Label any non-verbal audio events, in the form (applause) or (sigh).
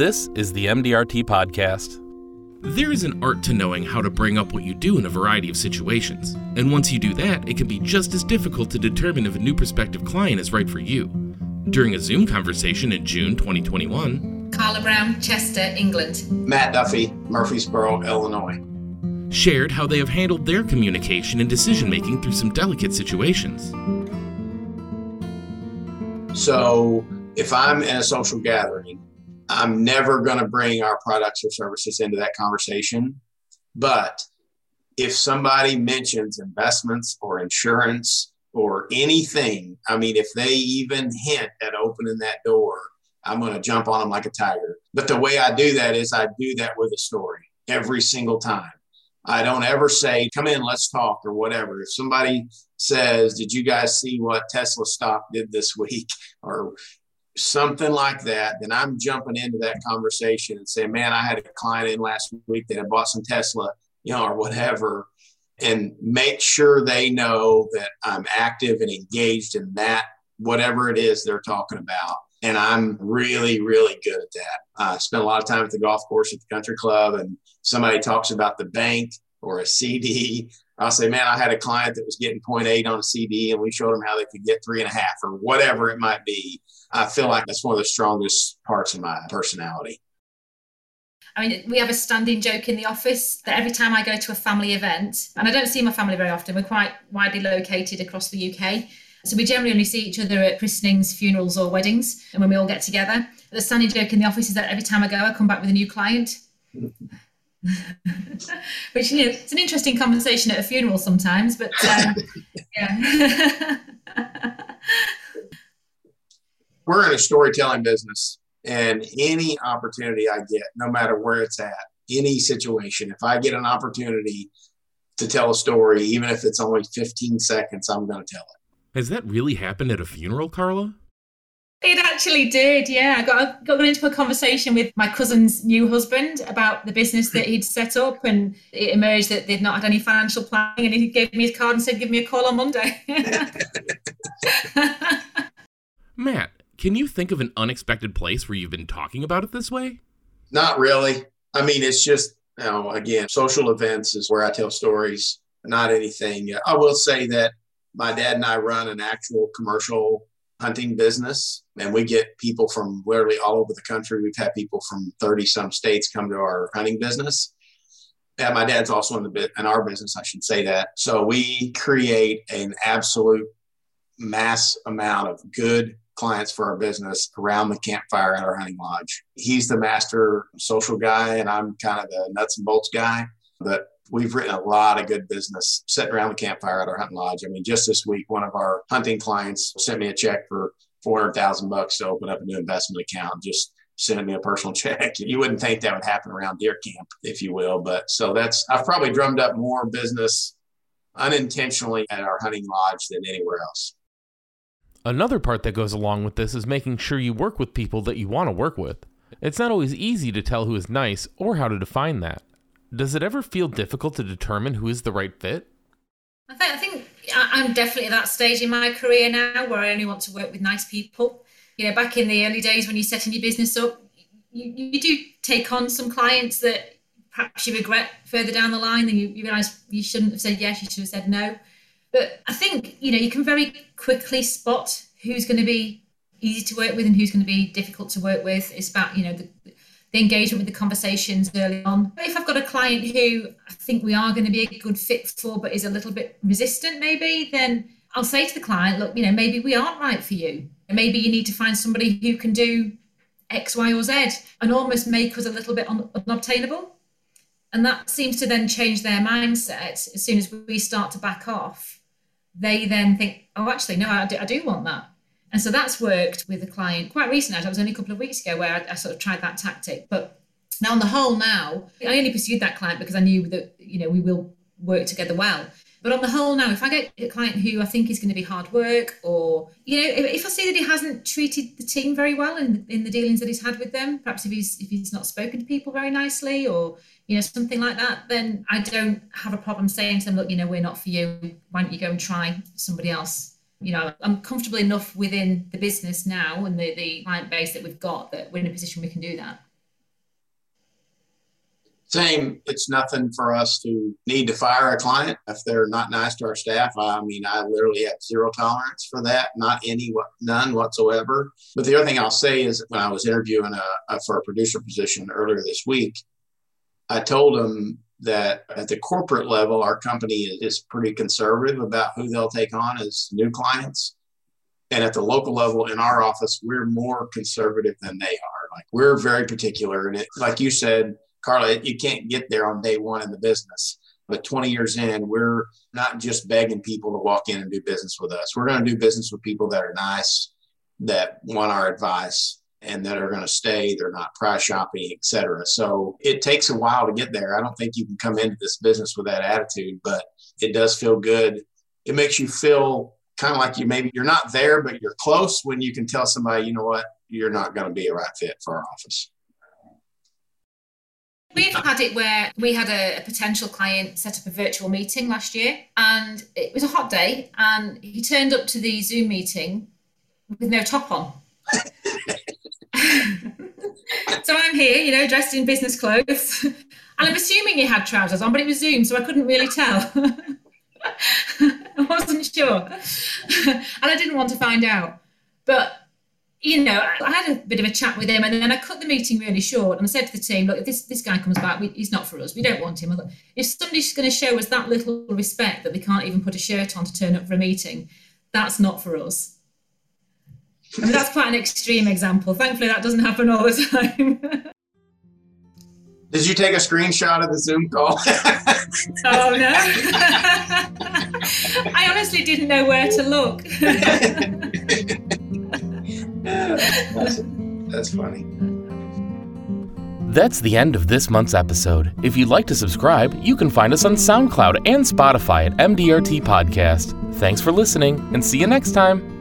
This is the MDRT Podcast. There is an art to knowing how to bring up what you do in a variety of situations. And once you do that, it can be just as difficult to determine if a new prospective client is right for you. During a Zoom conversation in June 2021, Carla Brown, Chester, England. Matt Duffy, Murphysboro, Illinois. shared how they have handled their communication and decision making through some delicate situations. So if I'm in a social gathering, I'm never going to bring our products or services into that conversation. But if somebody mentions investments or insurance or anything, I mean, if they even hint at opening that door, I'm going to jump on them like a tiger. But the way I do that is I do that with a story every single time. I don't ever say, come in, let's talk, or whatever. If somebody says, did you guys see what Tesla stock did this (laughs) week? Or something like that, then I'm jumping into that conversation and saying, man, I had a client in last week that had bought some Tesla, you know, or whatever. And make sure they know that I'm active and engaged in that, whatever it is they're talking about. And I'm really, really good at that. I spent a lot of time at the golf course at the country club, and somebody talks about the bank or a CD. I'll say, man, I had a client that was getting 0.8 on a CD, and we showed them how they could get three and a half or whatever it might be. I feel like that's one of the strongest parts of my personality. I mean, we have a standing joke in the office that every time I go to a family event, and I don't see my family very often, we're quite widely located across the UK. So we generally only see each other at christenings, funerals, or weddings, and when we all get together. The standing joke in the office is that every time I go, I come back with a new client. (laughs) Which you know, it's an interesting conversation at a funeral sometimes, but um, (laughs) yeah. (laughs) We're in a storytelling business, and any opportunity I get, no matter where it's at, any situation, if I get an opportunity to tell a story, even if it's only 15 seconds, I'm going to tell it. Has that really happened at a funeral, Carla? It actually did, yeah. I got, got into a conversation with my cousin's new husband about the business that he'd set up, and it emerged that they'd not had any financial planning. And he gave me his card and said, "Give me a call on Monday." (laughs) Matt, can you think of an unexpected place where you've been talking about it this way? Not really. I mean, it's just, you know, again, social events is where I tell stories, not anything. I will say that my dad and I run an actual commercial hunting business, and we get people from literally all over the country. We've had people from 30 some states come to our hunting business. Yeah, my dad's also in the bit in our business, I should say that. So we create an absolute mass amount of good clients for our business around the campfire at our hunting lodge. He's the master social guy, and I'm kind of the nuts and bolts guy. But we've written a lot of good business sitting around the campfire at our hunting lodge. I mean, just this week, one of our hunting clients sent me a check for four hundred thousand bucks to open up a new investment account. Just sending me a personal (laughs) check. You wouldn't think that would happen around deer camp, if you will. But so that's I've probably drummed up more business unintentionally at our hunting lodge than anywhere else. Another part that goes along with this is making sure you work with people that you want to work with. It's not always easy to tell who is nice or how to define that. Does it ever feel difficult to determine who is the right fit? I think, I think I'm definitely at that stage in my career now where I only want to work with nice people. You know, back in the early days when you're setting your business up, you, you do take on some clients that perhaps you regret further down the line and you, you realize you shouldn't have said yes, you should have said no. But I think, you know, you can very quickly spot who's going to be easy to work with and who's going to be difficult to work with. It's about, you know, the, the engagement with the conversations early on. But if I've got a client who I think we are going to be a good fit for, but is a little bit resistant, maybe, then I'll say to the client, look, you know, maybe we aren't right for you. Maybe you need to find somebody who can do X, Y, or Z and almost make us a little bit un- unobtainable. And that seems to then change their mindset as soon as we start to back off they then think, oh, actually, no, I do, I do want that. And so that's worked with a client quite recently. It was only a couple of weeks ago where I, I, sort of tried that tactic. But now, on the whole, now I only pursued that client because I knew that you know we will work together well. But on the whole, now if I get a client who I think is going to be hard work, or you know, if, if I see that he hasn't treated the team very well in in the dealings that he's had with them, perhaps if he's if he's not spoken to people very nicely, or you know something like that, then I don't have a problem saying to them, look, you know, we're not for you. Why don't you go and try somebody else? You know, I'm comfortable enough within the business now and the, the client base that we've got that we're in a position we can do that. Same, it's nothing for us to need to fire a client if they're not nice to our staff. I mean, I literally have zero tolerance for that, not any, none whatsoever. But the other thing I'll say is when I was interviewing a, a, for a producer position earlier this week, I told them that at the corporate level, our company is pretty conservative about who they'll take on as new clients. And at the local level in our office, we're more conservative than they are. Like we're very particular. And it, like you said, Carla, you can't get there on day one in the business. But 20 years in, we're not just begging people to walk in and do business with us. We're going to do business with people that are nice, that want our advice, and that are going to stay. They're not price shopping, etc. So it takes a while to get there. I don't think you can come into this business with that attitude, but it does feel good. It makes you feel kind of like you maybe you're not there, but you're close when you can tell somebody, you know what, you're not going to be a right fit for our office. We've had it where we had a, a, potential client set up a virtual meeting last year, and it was a hot day, and he turned up to the Zoom meeting with no top on. (laughs) here, you know, dressed in business clothes, (laughs) and I'm assuming he had trousers on, but it was Zoom, so I couldn't really tell. (laughs) I wasn't sure, (laughs) and I didn't want to find out. But you know, I had a bit of a chat with him, and then I cut the meeting really short. And I said to the team, "Look, if this this guy comes back, we, he's not for us. We don't want him. Thought, if somebody's going to show us that little respect that they can't even put a shirt on to turn up for a meeting, that's not for us." I mean, that's quite an extreme example. Thankfully, that doesn't happen all the time. (laughs) Did you take a screenshot of the Zoom call? (laughs) oh no! (laughs) I honestly didn't know where to look that's, that's funny. That's the end of this month's episode. If you'd like to subscribe, you can find us on SoundCloud and Spotify at MDRT Podcast. Thanks for listening, and see you next time.